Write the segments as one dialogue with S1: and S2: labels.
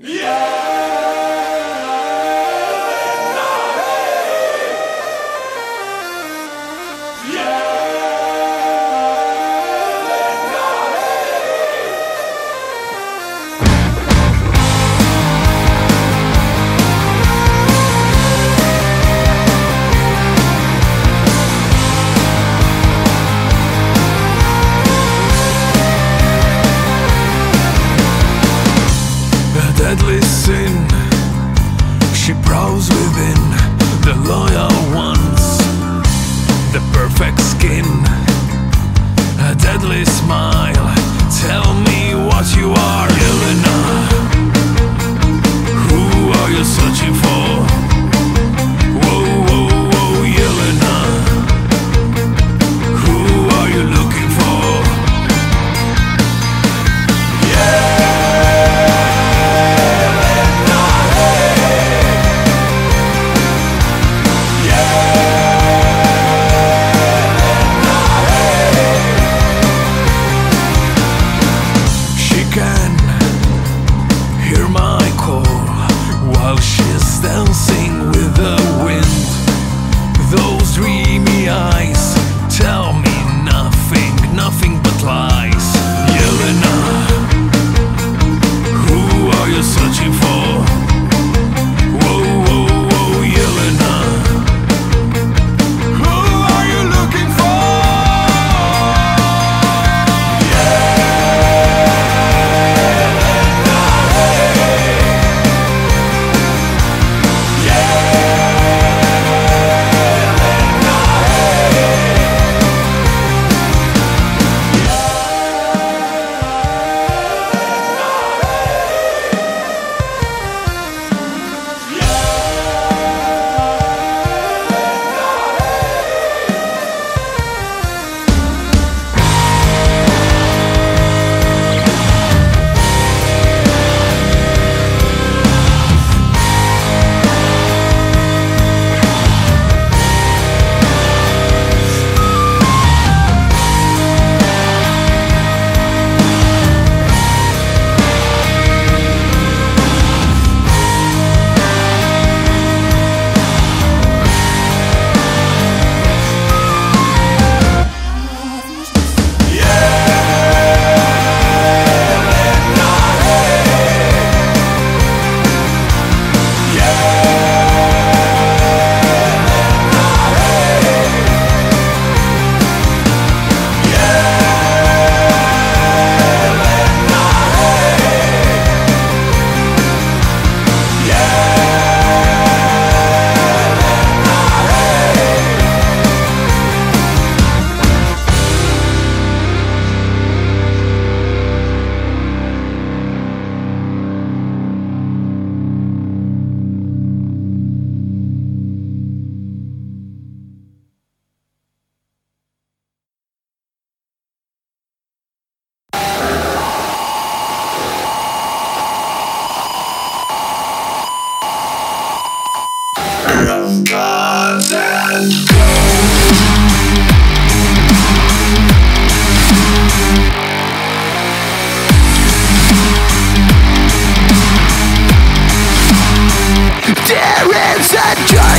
S1: A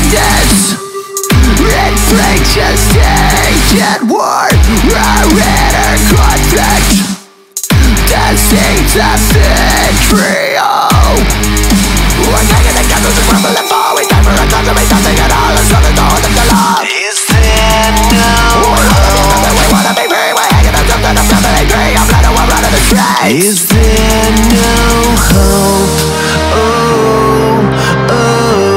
S1: distance Inflictions taken war Are in a conflict Dancing the victory We're taking the castles to crumble and fall We die for a cause and we nothing at all. As long as the hold of the Is there no hope? We wanna be free. We're hanging ourselves on
S2: a I'm blood and we're running the streets
S3: Is there no hope? Oh, oh.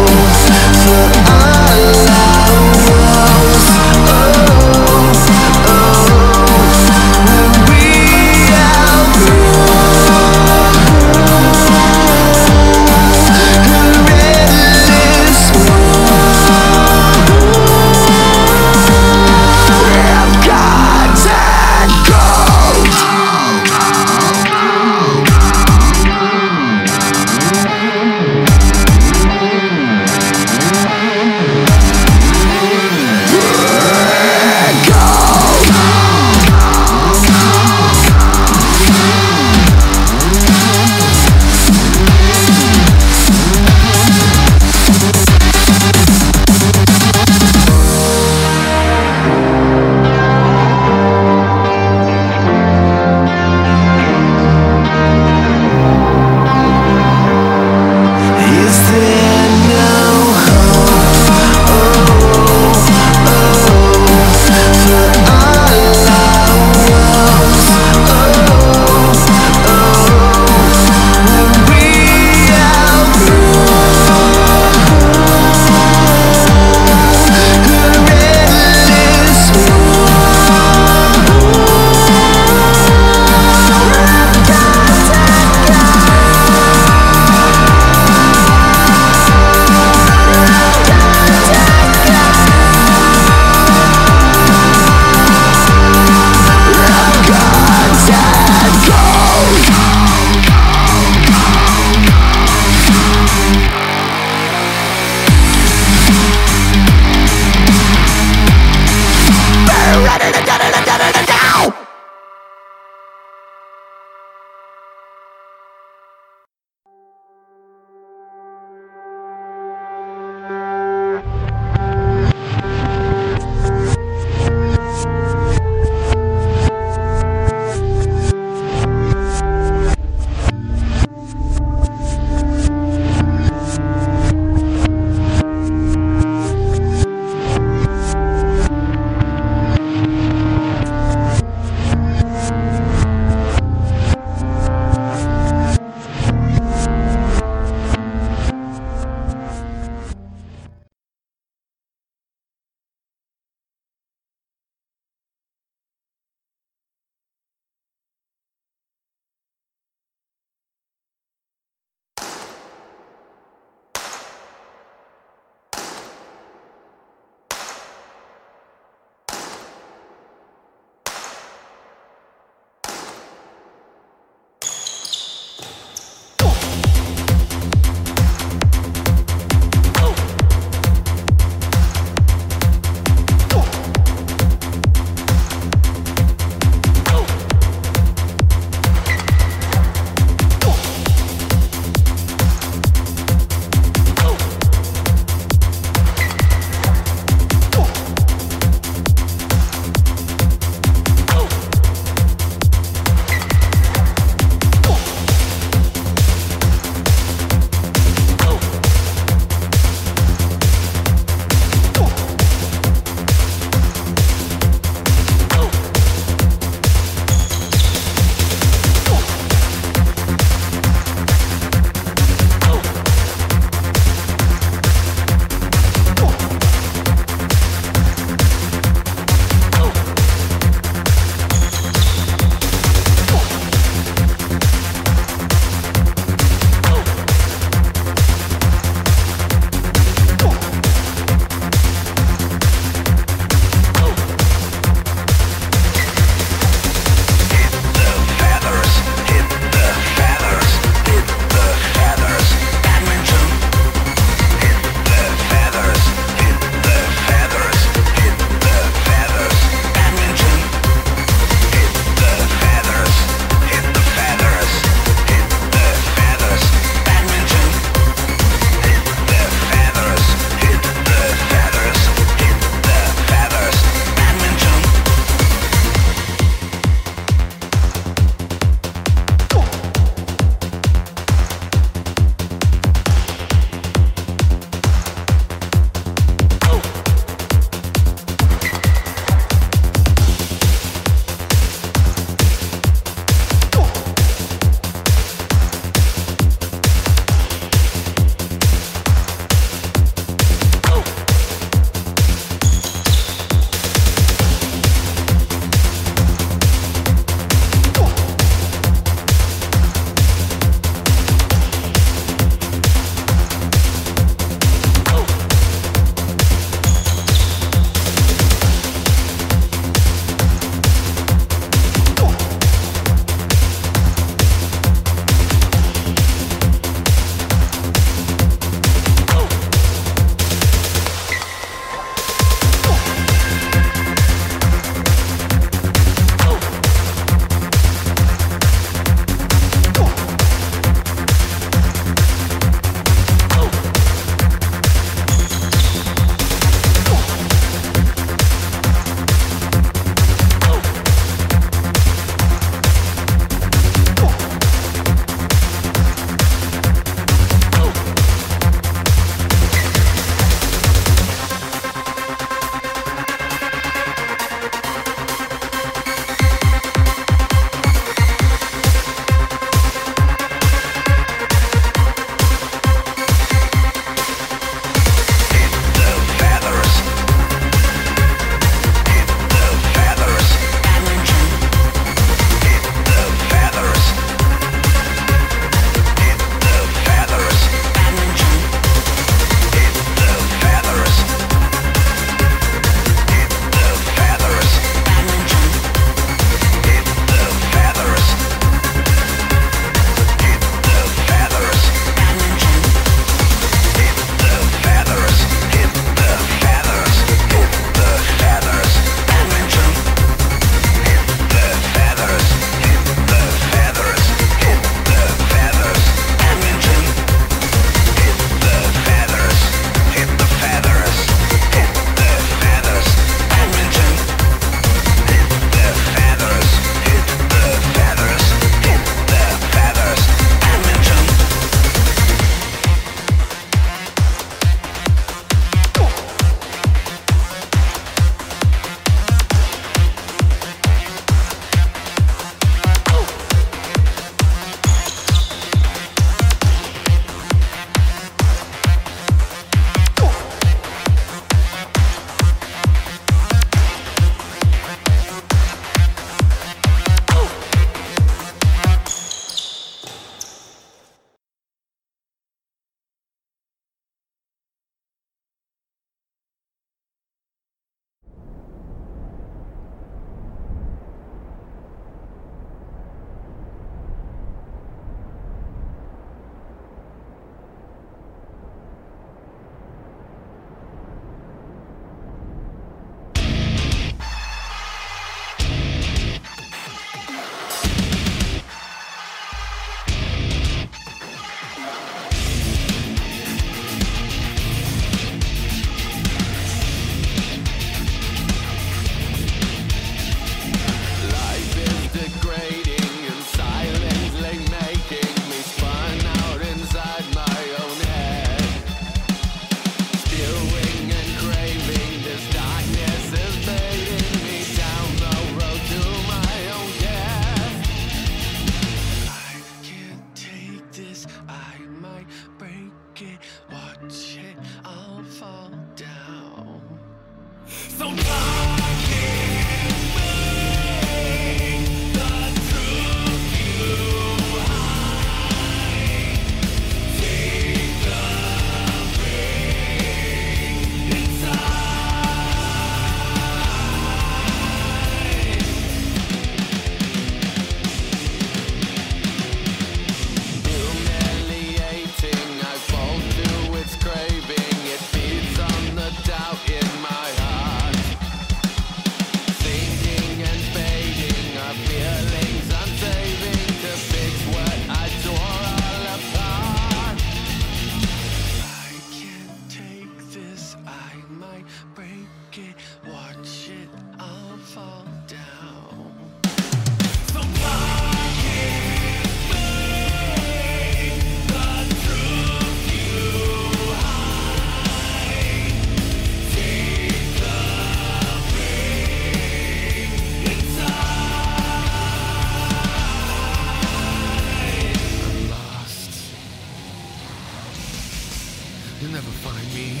S3: They'll never find me.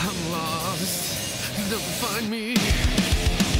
S3: I'm lost. They'll never find me.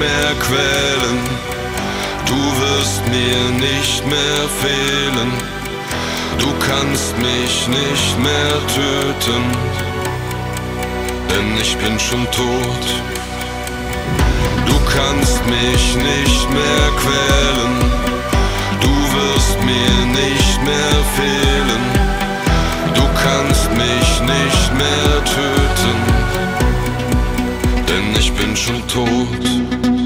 S4: Mehr quälen, du wirst mir nicht mehr fehlen, du kannst mich nicht mehr töten, denn ich bin schon tot. Du kannst mich nicht mehr quälen, du wirst mir nicht mehr fehlen, du kannst mich nicht mehr töten, bin schon tot.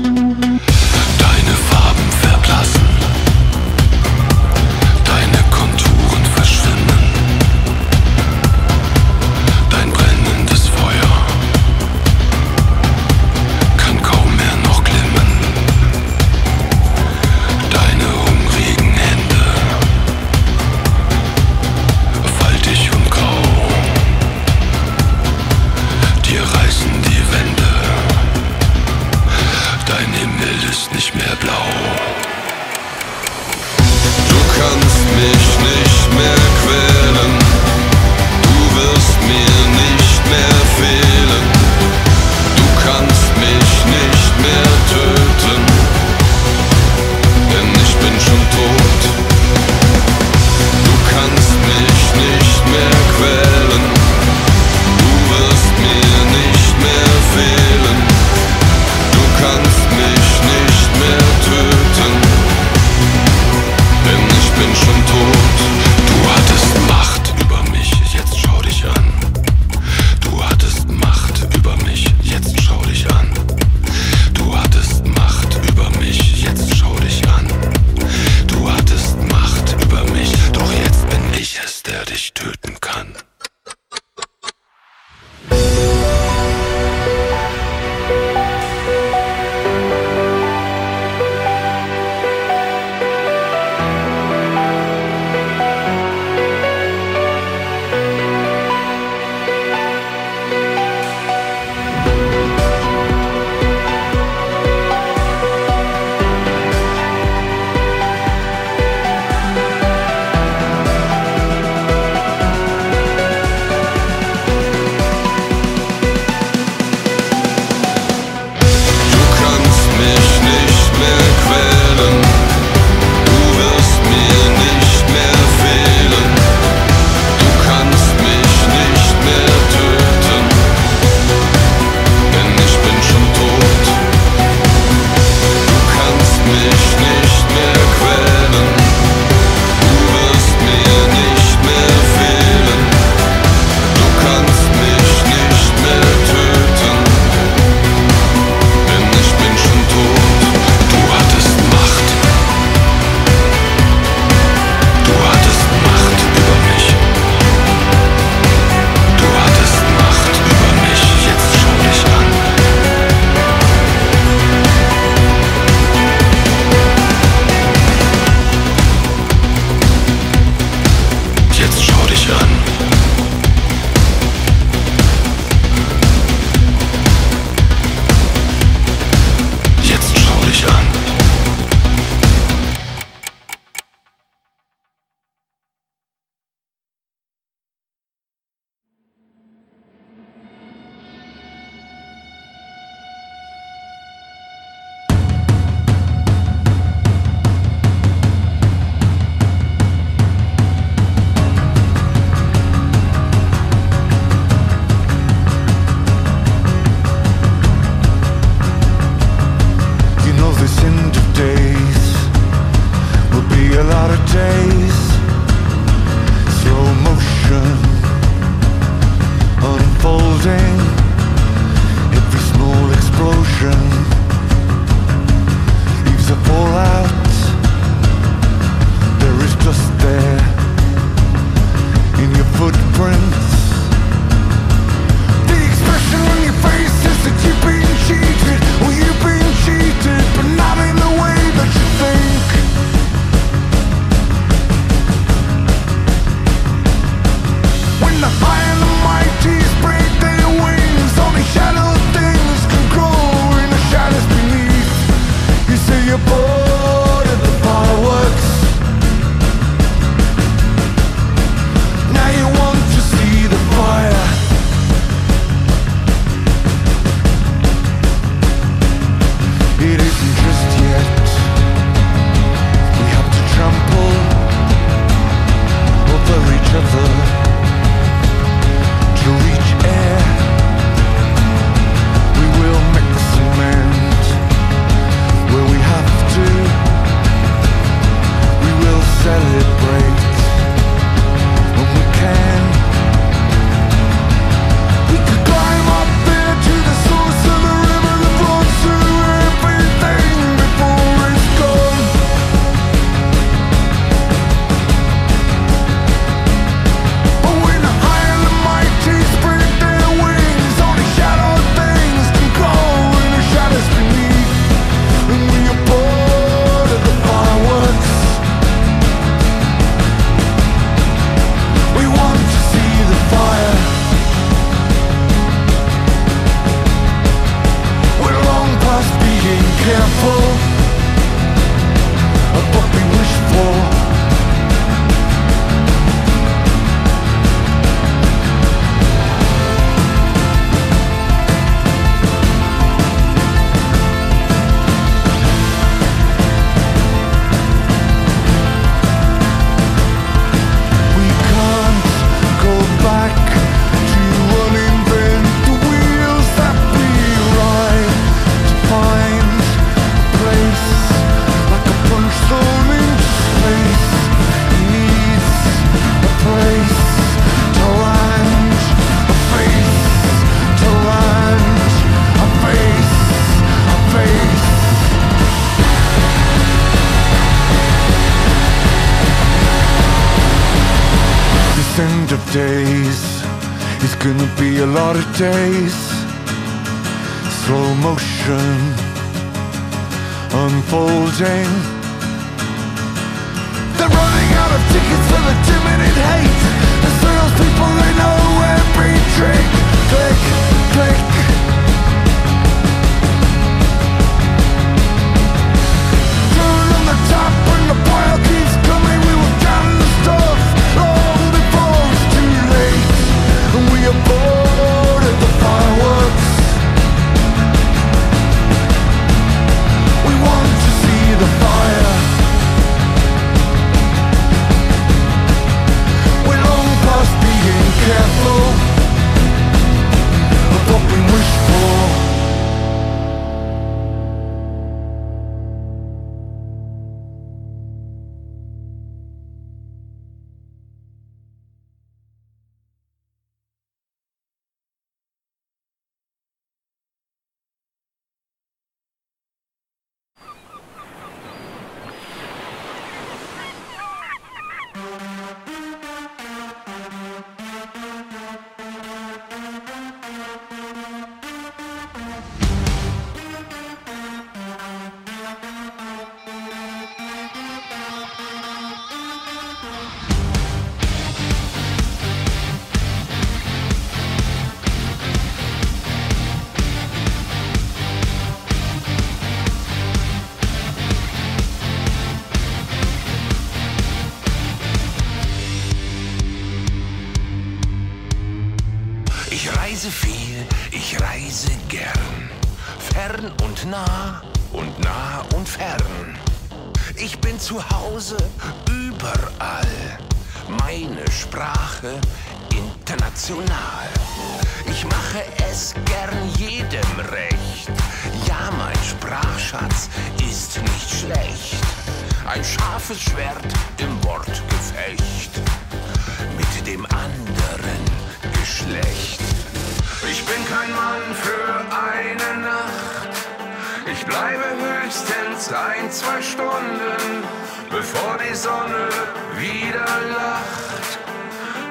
S2: wieder lacht,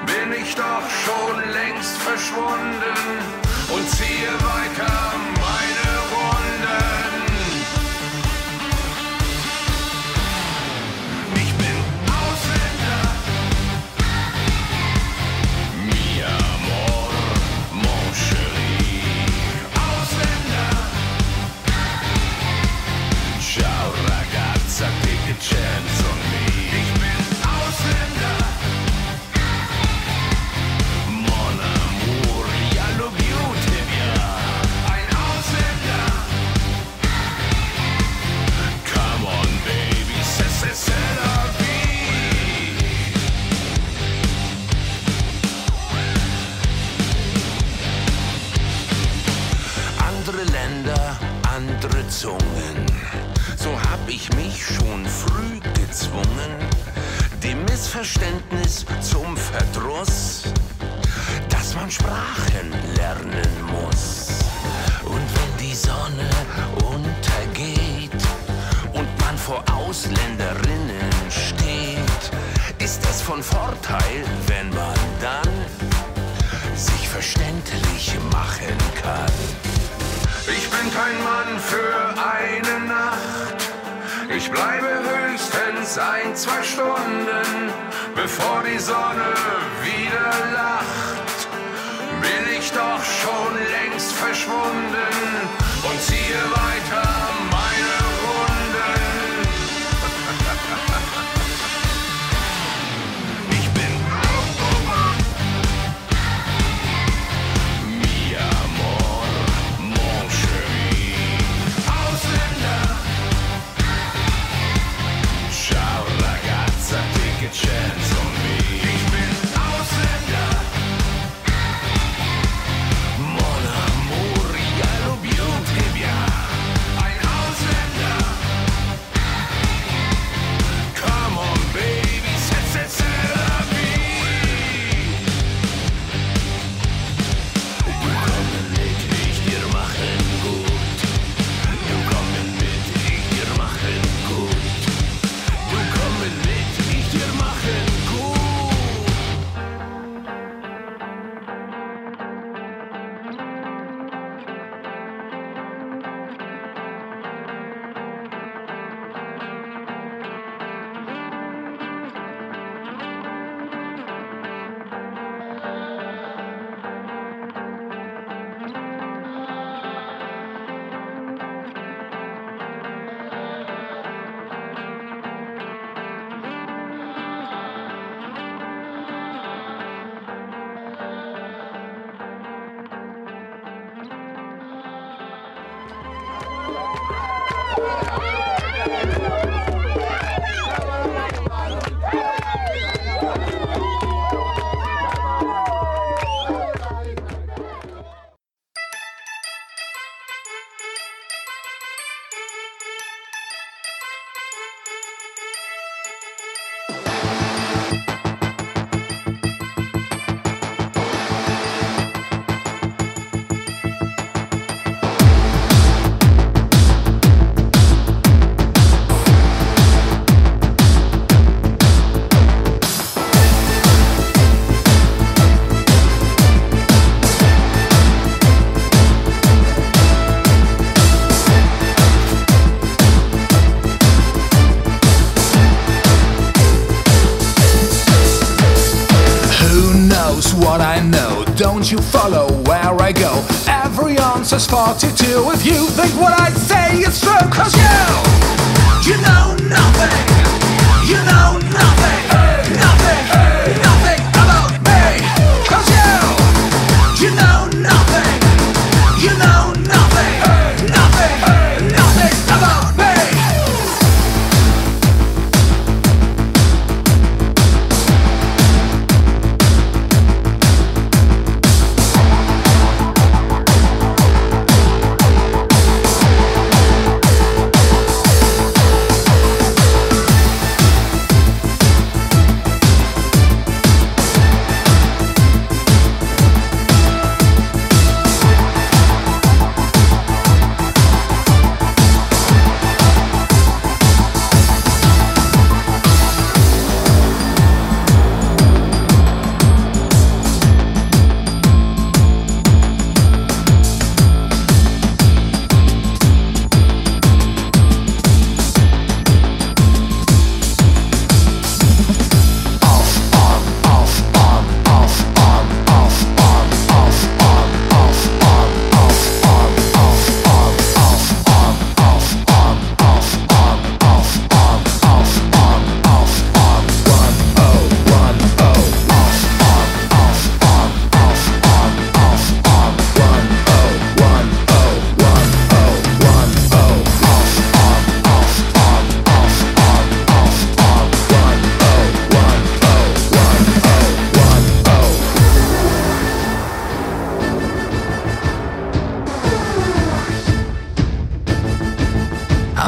S2: bin ich doch schon längst verschwunden und ziehe weiter.
S5: You follow where I go? Every answer's 42 if you think what I say is true. Cause you, you know nothing.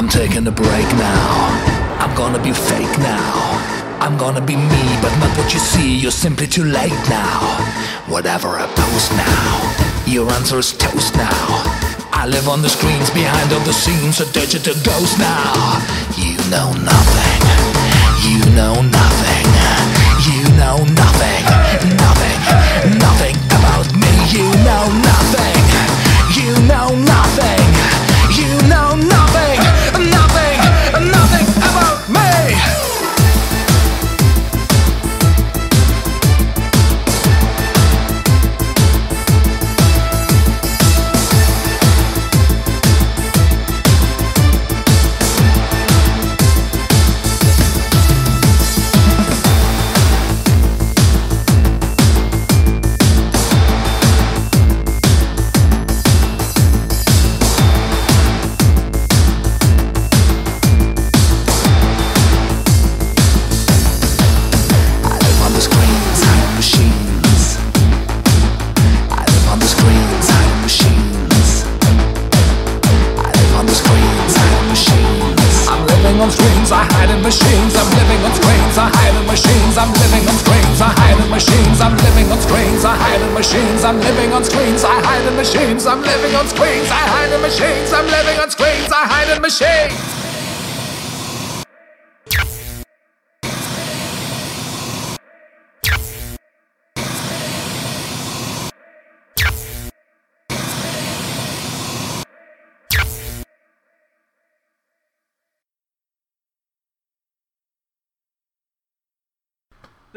S5: I'm taking a break now. I'm gonna be fake now. I'm gonna be me, but not what you see. You're simply too late now. Whatever I post now, your answer is toast now. I live on the screens behind all the scenes, a digital ghost now. You know nothing. You know nothing. You know nothing. Nothing. Nothing about me. You know nothing. You know nothing.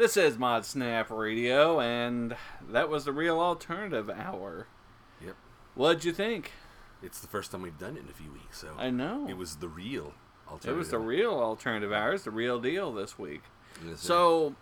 S6: This is Mod Snap Radio, and that was the real alternative hour.
S7: Yep.
S6: What'd you think?
S7: It's the first time we've done it in a few weeks, so
S6: I know.
S7: it was the real alternative.
S6: It was the real alternative hour. It's the real deal this week.
S7: Yes.
S6: So,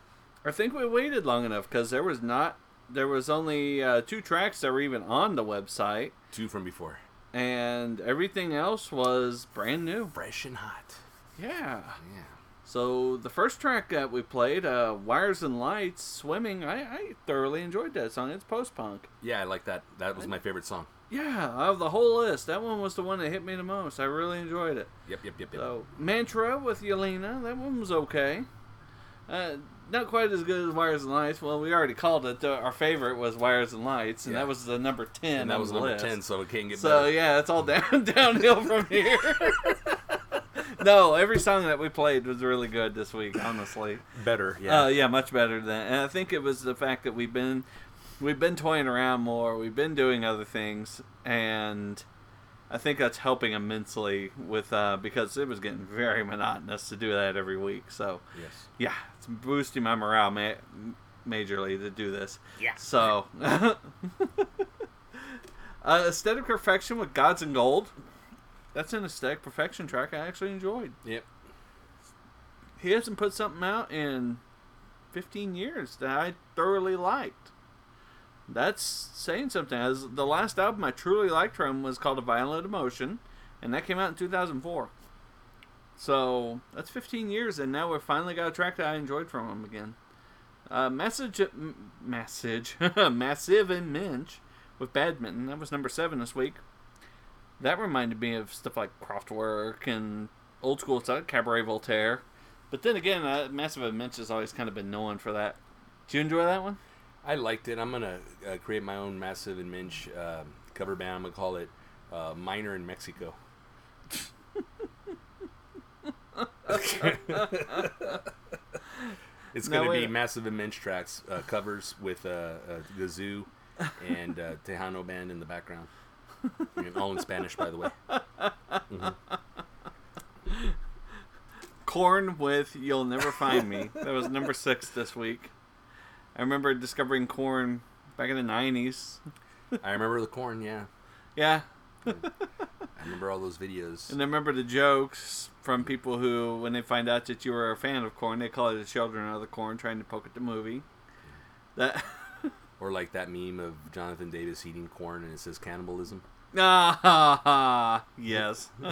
S6: I think we waited long enough because there was not, there was only uh, two tracks that were even on the website.
S7: two from before.
S6: and everything else was brand new.
S7: Fresh and hot.
S6: Yeah.
S7: Yeah.
S6: So the first track that we played, uh, "Wires and Lights," swimming, I, I thoroughly enjoyed that song. It's post punk.
S7: Yeah, I like that. That was my favorite song.
S6: Yeah, of the whole list, that one was the one that hit me the most. I really enjoyed it.
S7: Yep, yep, yep, yep.
S6: So Mantra with Yelena, that one was okay. Uh, not quite as good as Wires and Lights. Well, we already called it. Uh, our favorite was Wires and Lights, and
S7: Yeah.
S6: that was the number ten.
S7: and that was
S6: the
S7: number
S6: list.
S7: ten, so it can't get
S6: So
S7: better.
S6: yeah, it's all down downhill from here. no, every song that we played was really good this week. Honestly,
S7: better.
S6: yeah,
S7: Yeah.
S6: uh, yeah, much better than. And I think it was the fact that we've been we've been toying around more. We've been doing other things, and I think that's helping immensely with uh, because it was getting very monotonous to do that every week. So
S7: yes.
S6: yeah, it's boosting my morale ma- majorly to do this.
S7: Yeah.
S6: So, uh, aesthetic perfection with gods and gold. That's an aesthetic perfection track I actually enjoyed.
S7: Yep.
S6: He hasn't put something out in 15 years that I thoroughly liked. That's saying something. As the last album I truly liked from him was called A Violent Emotion, and that came out in 2004. So that's 15 years, and now we've finally got a track that I enjoyed from him again. Uh, message, m- message, Massiv in Mensch with badminton. That was number seven this week. That reminded me of stuff like Kraftwerk and old school stuff, Cabaret Voltaire. But then again, uh, Massiv in Mensch has always kind of been known for that. Did you enjoy that one?
S7: I liked it. I'm gonna uh, create my own Massiv in Mensch uh, cover band. I'm gonna call it uh, Minor in Mexico. it's
S6: Now
S7: gonna be Massiv in Mensch tracks uh, covers with uh, uh, the zoo and uh, Tejano band in the background. All in Spanish, by the way.
S6: Mm-hmm. Korn with You'll Never Find Me. That was number six this week. I remember discovering Korn back in the 90s.
S7: I remember the corn. Yeah,
S6: Yeah.
S7: I remember all those videos.
S6: And I remember the jokes from people who, when they find out that you were a fan of Korn, they call it the children of the Corn trying to poke at the movie. That.
S7: Or like that meme of Jonathan Davis eating corn and it says cannibalism.
S6: Ah, yes.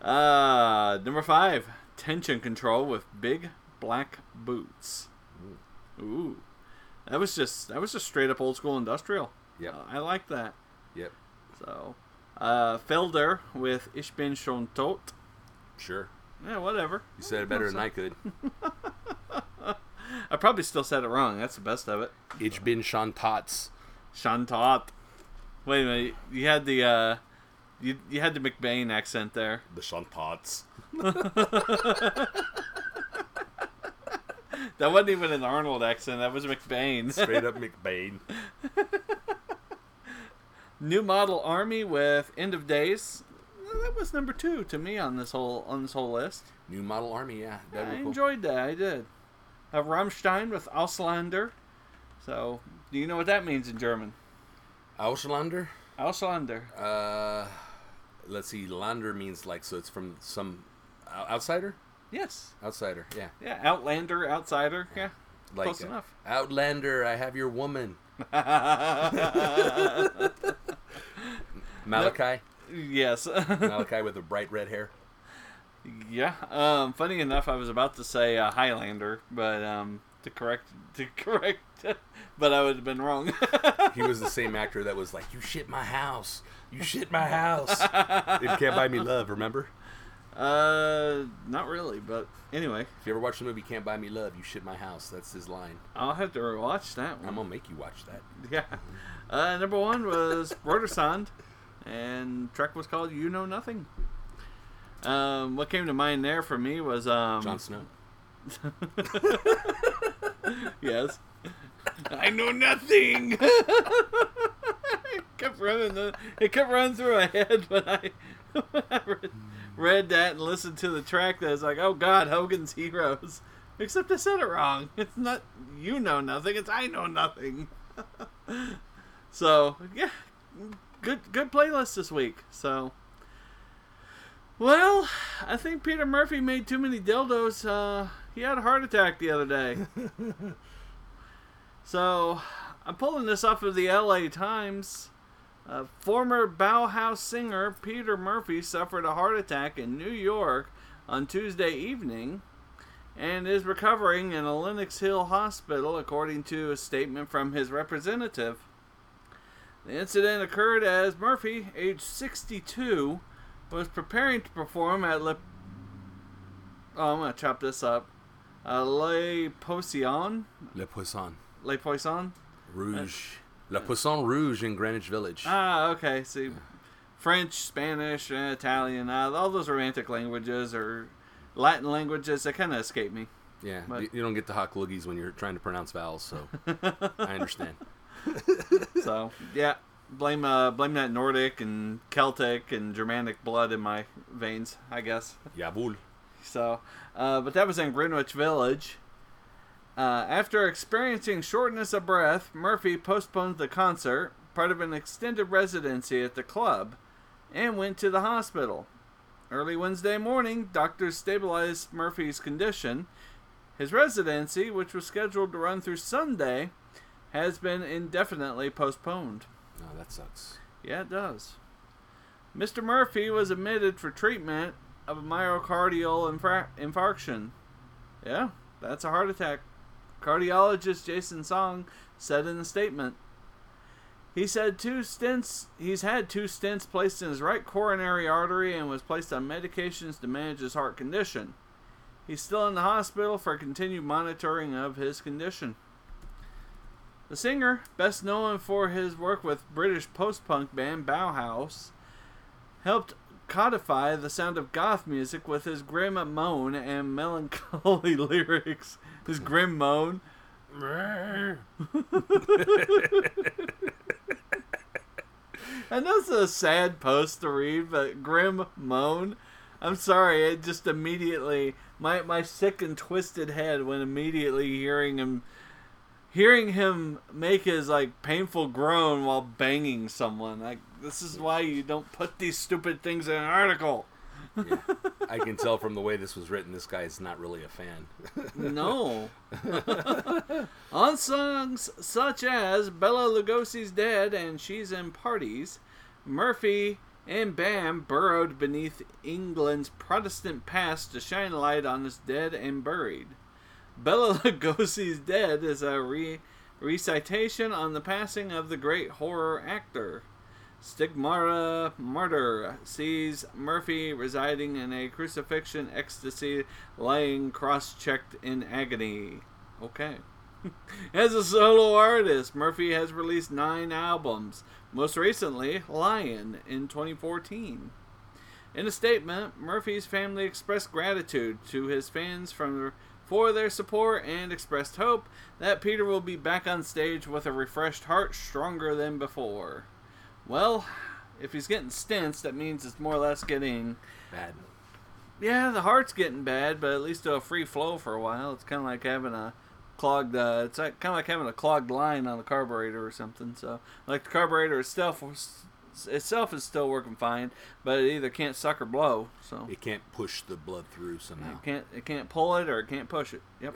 S6: uh, number five, tension control with big black boots. Ooh, that was just that was just straight up old school industrial.
S7: Yeah,
S6: Uh, I like that.
S7: Yep.
S6: So, uh, Felder with Ich bin schon tot.
S7: Sure.
S6: Yeah, whatever.
S7: You said it better than I could.
S6: I probably still said it wrong. That's the best of it.
S7: Ich bin schon tots.
S6: Shantot. Wait a minute. You had the uh, you you had the McBain accent there.
S7: The schon tots.
S6: That wasn't even an Arnold accent. That was McBain.
S7: Straight up McBain.
S6: New Model Army with End of Days. That was number two to me on this whole on this whole list.
S7: New Model Army, yeah.
S6: I
S7: That'd cool.
S6: enjoyed that. I did. Uh, Rammstein with Auslander. So, do you know what that means in German?
S7: Auslander?
S6: Auslander.
S7: Uh, let's see. Lander means like, so it's from some outsider?
S6: Yes.
S7: Outsider, yeah.
S6: Yeah. Outlander. Outsider. Yeah.
S7: Like,
S6: Close
S7: uh,
S6: enough.
S7: Outlander, I have your woman. Malachi?
S6: Yes.
S7: Malachi with the bright red hair.
S6: Yeah. Um, funny enough, I was about to say uh, Highlander, but um, to correct, to correct, but I would have been wrong.
S7: He was the same actor that was like, "You shit my house, you shit my house." it can't buy me love. Remember?
S6: uh, not really, but anyway,
S7: If you ever watch the movie Can't Buy Me Love, you shit my house. That's his line.
S6: I'll have to rewatch that one.
S7: I'm gonna make you watch that.
S6: Yeah. Uh, number one was Rotersand, and track was called "You Know Nothing." Um, what came to mind there for me was um,
S7: Jon Snow.
S6: Yes. I know nothing. it kept running. The, it kept running through my head when I, when I read, read that and listened to the track. That was like, oh God, Hogan's Heroes. Except I said it wrong. It's not you know nothing. It's I know nothing. so yeah, good good playlist this week. So. Well, I think Peter Murphy made too many dildos. Uh, he had a heart attack the other day. So, I'm pulling this off of the LA Times. Uh, former Bauhaus singer Peter Murphy suffered a heart attack in New York on Tuesday evening and is recovering in a Lenox Hill hospital, according to a statement from his representative. The incident occurred as Murphy, age 62, was preparing to perform at Le. Oh, I'm gonna chop this up. Uh, Le Poisson,
S7: Le Poisson
S6: Le Poisson.
S7: Rouge. Le Poisson Rouge in Greenwich Village.
S6: Ah, okay. See, French, Spanish, uh, Italian, uh, all those romantic languages or Latin languages, they kind of escape me.
S7: yeah,
S6: but-
S7: you, you don't get the hot loogies when you're trying to pronounce vowels, so I understand.
S6: So yeah, blame uh, blame that Nordic and Celtic and Germanic blood in my veins, I guess.
S7: Jawohl.
S6: So, uh, but that was in Greenwich Village. Uh, after experiencing shortness of breath, Murphy postponed the concert, part of an extended residency at the club, and went to the hospital. Early Wednesday morning, doctors stabilized Murphy's condition. His residency, which was scheduled to run through Sunday, has been indefinitely postponed.
S7: No, that sucks.
S6: Yeah, it does. Mr. Murphy was admitted for treatment of a myocardial infra- infarction. Yeah, that's a heart attack. Cardiologist Jason Song said in a statement. He said two stents. He's had two stents placed in his right coronary artery and was placed on medications to manage his heart condition. He's still in the hospital for continued monitoring of his condition. The singer, best known for his work with British post-punk band Bauhaus, helped codify the sound of goth music with his grim moan and melancholy lyrics. His grim moan. And that's a sad post to read, but grim moan. I'm sorry, it just immediately my my sick and twisted head went immediately hearing him hearing him make his like painful groan while banging someone. Like this is why you don't put these stupid things in an article.
S7: I can tell from the way this was written, this guy is not really a fan.
S6: No. On songs such as Bela Lugosi's Dead and She's in Parties, Murphy and Bam burrowed beneath England's Protestant past to shine light on its dead and buried. Bela Lugosi's Dead is a re- recitation on the passing of the great horror actor. Stigmata Martyr sees Murphy residing in a crucifixion ecstasy, lying cross checked in agony. Okay. As a solo artist, Murphy has released nine albums, most recently, Lion in 2014. In a statement, Murphy's family expressed gratitude to his fans from, for their support and expressed hope that Peter will be back on stage with a refreshed heart stronger than before. Well, if he's getting stents, that means it's more or less getting.
S7: Bad.
S6: Yeah, the heart's getting bad, but at least it'll free flow for a while. It's kind of like having a clogged. Uh, it's like, kind of like having a clogged line on the carburetor or something. So, like the carburetor itself, itself is still working fine, but it either can't suck or blow. So
S7: It can't push the blood through somehow.
S6: it can't it can't pull it or it can't push it. Yep.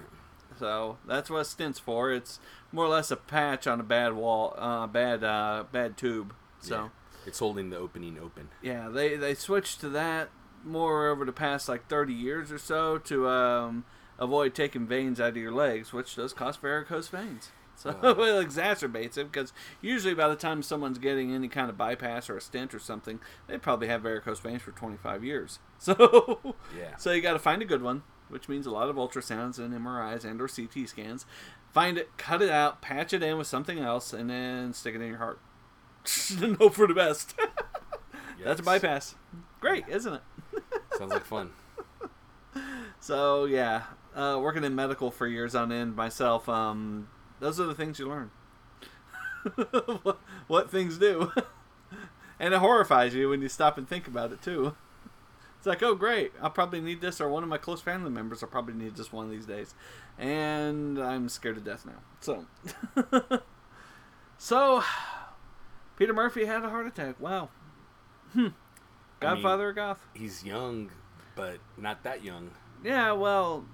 S6: So that's what stents for. It's more or less a patch on a bad wall, uh, bad uh, bad tube. So.
S7: Yeah. It's holding the opening open.
S6: Yeah, they they switched to that more over the past like 30 years or so to um, avoid taking veins out of your legs, which does cause varicose veins. So it exacerbates it because usually by the time someone's getting any kind of bypass or a stent or something, they probably have varicose veins for 25 years. So
S7: Yeah.
S6: so you got to find a good one, which means a lot of ultrasounds and MRIs and or CT scans. Find it, cut it out, patch it in with something else, and then stick it in your heart. and hope for the best. That's a bypass. Great, isn't it?
S7: Sounds like fun.
S6: So yeah, uh, working in medical for years on end myself. Um, those are the things you learn. what, what things do, and it horrifies you when you stop and think about it too. It's like, oh great, I'll probably need this, or one of my close family members will probably need this one of these days, and I'm scared to death now. So, so Peter Murphy had a heart attack. Wow. Hmm. Godfather of goth.
S7: He's young, but not that young.
S6: Yeah, well,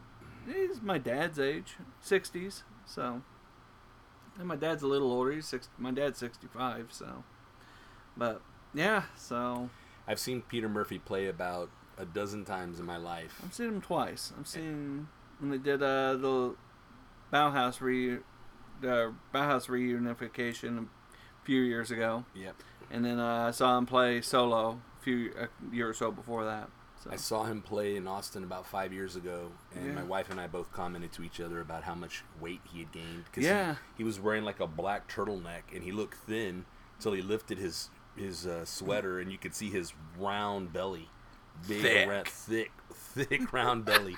S6: he's my dad's age, sixties. So, And my dad's a little older. He's six. My dad's sixty-five. So, but yeah. So
S7: I've seen Peter Murphy play about a dozen times in my life.
S6: I've seen him twice. I've seen when they did uh, the Bauhaus re the Bauhaus reunification a few years ago,
S7: Yep.
S6: and then uh, I saw him play solo a few a year or so before that. So
S7: I saw him play in Austin about five years ago, and
S6: Yeah.
S7: my wife and I both commented to each other about how much weight he had gained. Cause
S6: Yeah.
S7: he, he was wearing like a black turtleneck, and he looked thin until he lifted his his uh, sweater, and you could see his round belly, big,
S6: Thick.
S7: round- thick, thick, round belly.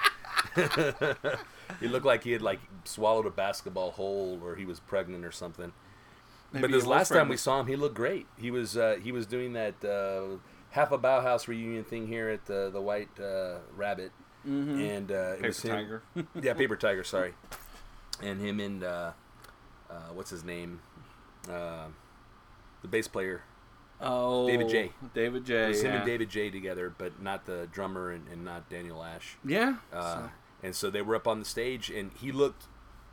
S7: he looked like he had like swallowed a basketball whole, or he was pregnant or something.
S6: Maybe
S7: but this last time we saw him, he looked great. He was uh, he was doing that uh, half a Bauhaus reunion thing here at the the White uh, Rabbit, and uh, it
S6: Paper
S7: was him-
S6: Tiger.
S7: yeah, Paper Tiger. Sorry, and him and uh, uh, what's his name, uh, the bass player.
S6: oh,
S7: David J.
S6: David J.
S7: It
S6: J.
S7: was him and David J together, but not the drummer and, and not Daniel Ash.
S6: Yeah.
S7: Uh,
S6: so-
S7: And so they were up on the stage, and he looked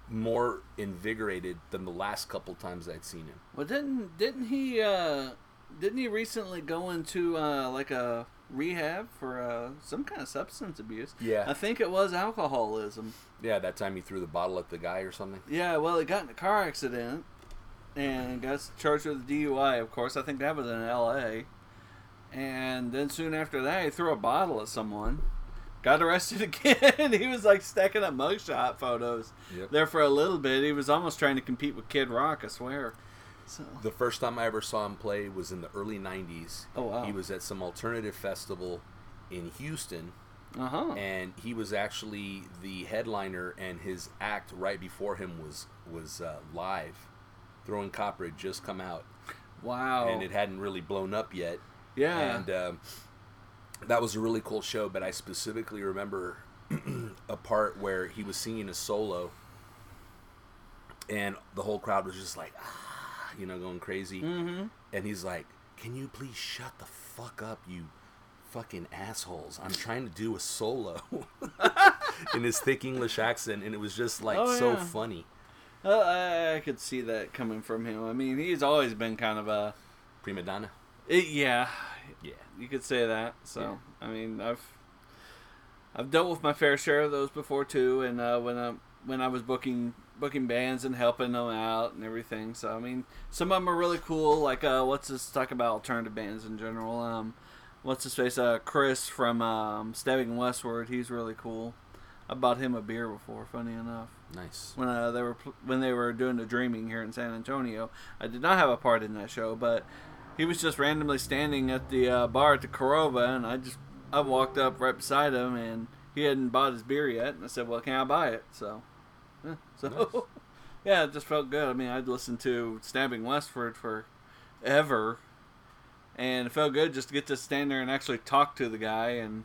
S7: more invigorated than the last couple times I'd seen him.
S6: Well, didn't didn't he uh, didn't he recently go into uh, like a rehab for uh, some kind of substance abuse?
S7: Yeah.
S6: I think it was alcoholism.
S7: Yeah, that time he threw the bottle at the guy or something.
S6: Yeah, well, he got in a car accident and got charged with a DUI. Of course, I think that was in L.A. And then soon after that, he threw a bottle at someone. Got arrested again. he was like stacking up mugshot photos
S7: Yep.
S6: there for a little bit. He was almost trying to compete with Kid Rock, I swear. So
S7: The first time I ever saw him play was in the early '90s.
S6: Oh, wow.
S7: He was at some alternative festival in Houston,
S6: uh huh.
S7: and he was actually the headliner. And his act right before him was was uh, live. Throwing Copper had just come out,
S6: Wow.
S7: and it hadn't really blown up yet.
S6: yeah.
S7: And um, that was a really cool show. But I specifically remember a part where he was singing a solo, and the whole crowd was just like, ah, you know, going crazy.
S6: mm-hmm.
S7: And he's like, "Can you please shut the fuck up, you fucking assholes? I'm trying to do a solo." In his thick English accent, and it was just like
S6: Oh,
S7: so
S6: yeah.
S7: funny.
S6: Well, I, I could see that coming from him. I mean, he's always been kind of a.
S7: Prima donna.
S6: It, yeah,
S7: Yeah.
S6: you could say that. So, I mean, I've I've dealt with my fair share of those before too. And uh, when I when I was booking booking bands and helping them out and everything. So, I mean, some of them are really cool. Like, uh, what's this talk about alternative bands in general? Um, what's his face? Uh, Chris from um, Stabbing Westward. He's really cool. I bought him a beer before. Funny enough.
S7: Nice.
S6: when uh, they were pl- when they were doing the dreaming here in San Antonio. I did not have a part in that show, but he was just randomly standing at the uh, bar at the Korova, and I just I walked up right beside him, and he hadn't bought his beer yet, and I said, "Well, can I buy it?" So, yeah, so
S7: Nice.
S6: yeah, it just felt good. I mean, I'd listened to Stabbing Westward for ever, and it felt good just to get to stand there and actually talk to the guy and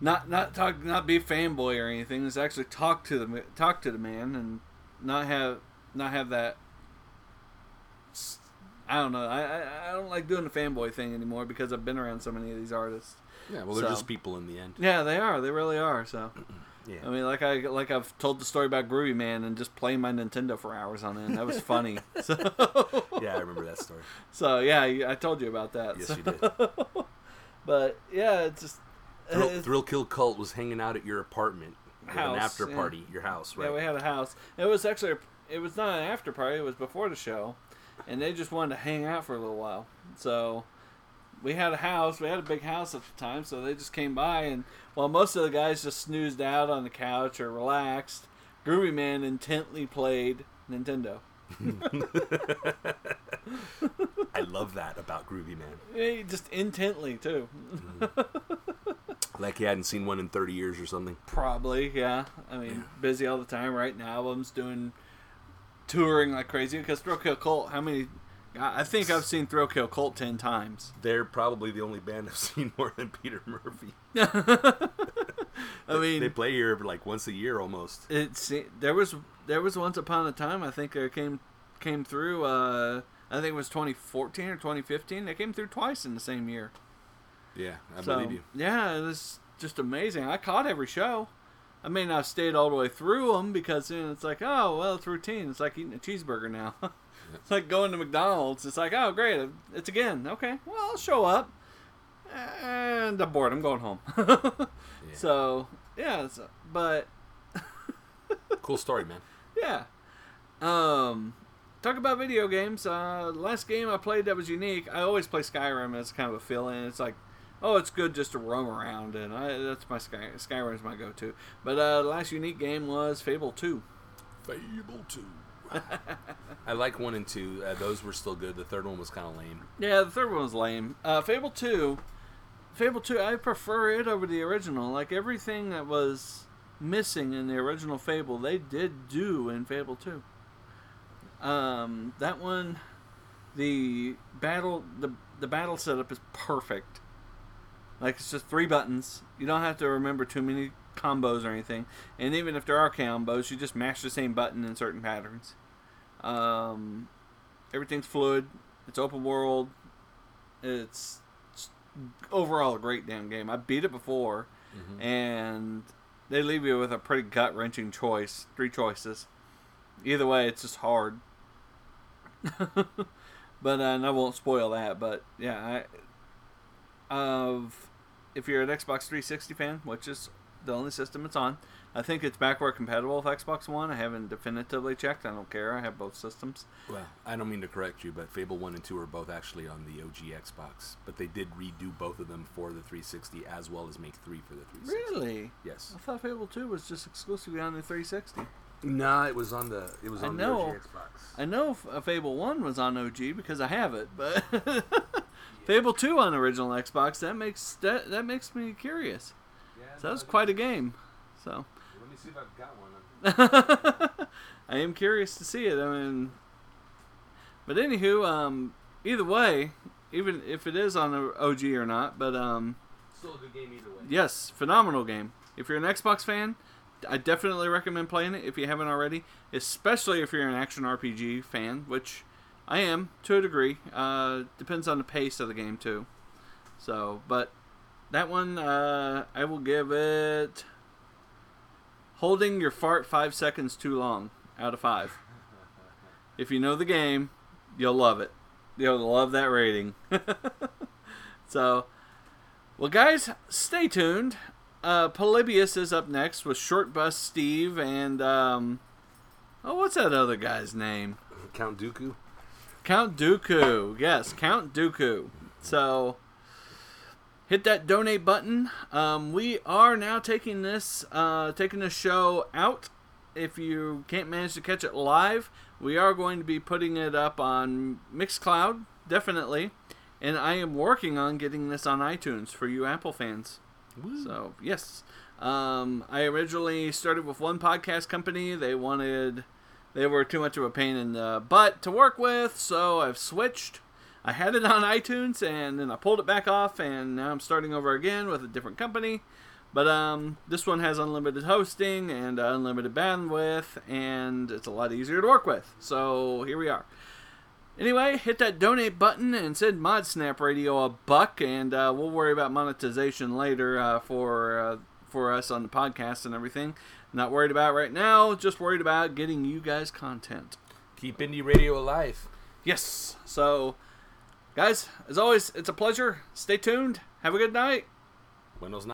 S6: not not talk not be a fanboy or anything. Just actually talk to the talk to the man and not have not have that. I don't know. I, I I don't like doing the fanboy thing anymore because I've been around so many of these artists.
S7: Yeah. Well, they're
S6: So-
S7: just people in the end.
S6: Yeah, they are. They really are. So
S7: Yeah.
S6: I mean, like I like I've told the story about Groovie Mann and just playing my Nintendo for hours on end. That was funny. so
S7: yeah, I remember that story.
S6: so yeah, I told you about that.
S7: Yes,
S6: So-
S7: you did.
S6: But yeah, it's just
S7: Thrill,
S6: it's-
S7: Thrill Kill Kult was hanging out at your apartment, with an
S6: House,
S7: after
S6: yeah.
S7: party, your house, right?
S6: Yeah, we had a house. It was actually a, it was not an after party. It was before the show, and they just wanted to hang out for a little while. So we had a house. We had a big house at the time, so they just came by, and while most of the guys just snoozed out on the couch or relaxed, Groovie Mann intently played Nintendo.
S7: I love that about Groovie Mann.
S6: Eh, Just intently too.
S7: Like he hadn't seen one in 30 years or something.
S6: Probably, yeah. I mean, busy all the time, writing albums, doing touring like crazy. Because Thrill Kill Kult, how many? I I think I've seen Thrill Kill Kult ten times.
S7: They're probably the only band I've seen more than Peter Murphy.
S6: I mean,
S7: They play here like once a year almost.
S6: it's there was there was once upon a time I think they came came through. Uh, I think it was 2014 or 2015. They came through twice in the same year.
S7: Yeah, I
S6: So,
S7: believe you.
S6: Yeah, it was just amazing. I caught every show. I may not have stayed all the way through them because know, it's like, oh well, it's routine. It's like eating a cheeseburger now. it's like going to McDonald's. It's like, oh great, it's again. Okay, well I'll show up, and I'm bored. I'm going home. So yeah, it's, but
S7: Cool story, man.
S6: yeah. Um, talk about video games. Uh, last game I played that was unique. I always play Skyrim as kind of a fill-in. It's like, oh, it's good just to roam around, and I, that's my Sky Skyrim's my go-to. But uh, the last unique game was Fable Two.
S7: Fable 2. I like 1 and 2. Uh, those were still good. The third one was kind of lame.
S6: Yeah, the third one was lame. Uh, Fable Two, Fable Two, I prefer it over the original. Like everything that was missing in the original Fable, they did do in Fable Two. Um, that one, the battle, the the battle setup is perfect. Like it's just three buttons. You don't have to remember too many combos or anything. And even if there are combos, you just mash the same button in certain patterns. Um, everything's fluid. It's open world. It's, it's overall a great damn game. I beat it before, and they leave you with a pretty gut wrenching choice. Three choices. Either way, it's just hard. but uh, and I won't spoil that. But yeah, I, of if you're an Xbox 360 fan, which is the only system it's on, I think it's backward compatible with Xbox One. I haven't definitively checked. I don't care. I have both systems.
S7: Well, I don't mean to correct you, but Fable 1 and 2 are both actually on the OG Xbox. But they did redo both of them for the 360 as well as make 3 for the 360.
S6: Really?
S7: Yes.
S6: I thought Fable 2 was just exclusively on the 360.
S7: No, it was on the it was
S6: I
S7: on
S6: know.
S7: the OG Xbox.
S6: I know uh, Fable 1 was on OG because I have it, but Fable 2 on original Xbox, that makes that, that makes me curious. Yeah, So that was quite a game. So
S7: see if I've got one.
S6: I am curious to see it. I mean, but anywho, um, either way, even if it is on OG or not, but um,
S7: Still a good game either way.
S6: yes, phenomenal game. If you're an Xbox fan, I definitely recommend playing it if you haven't already, especially if you're an action RPG fan, which I am to a degree. Uh, depends on the pace of the game too. So, but that one, uh, I will give it holding your fart five seconds too long out of five. If you know the game, you'll love it. You'll love that rating. so, well, guys, stay tuned. Uh, Polybius is up next with Short Bus Steve and um, oh, what's that other guy's name?
S7: Count Dooku.
S6: Count Dooku. Yes, Count Dooku. So hit that donate button. Um, we are now taking this uh, taking this show out. If you can't manage to catch it live, we are going to be putting it up on Mixcloud, definitely. And I am working on getting this on iTunes for you Apple fans. So yes, um, I originally started with one podcast company. They wanted, they were too much of a pain in the butt to work with, so I've switched. I had it on iTunes, and then I pulled it back off, and now I'm starting over again with a different company. But um, this one has unlimited hosting and unlimited bandwidth, and it's a lot easier to work with. So here we are. Anyway, hit that donate button and send Mod Snap Radio a buck, and uh, we'll worry about monetization later uh, for uh, for us on the podcast and everything. Not worried about right now. Just worried about getting you guys content.
S7: Keep indie radio alive.
S6: Yes. So, guys, as always, it's a pleasure. Stay tuned. Have a good night.
S7: Buenos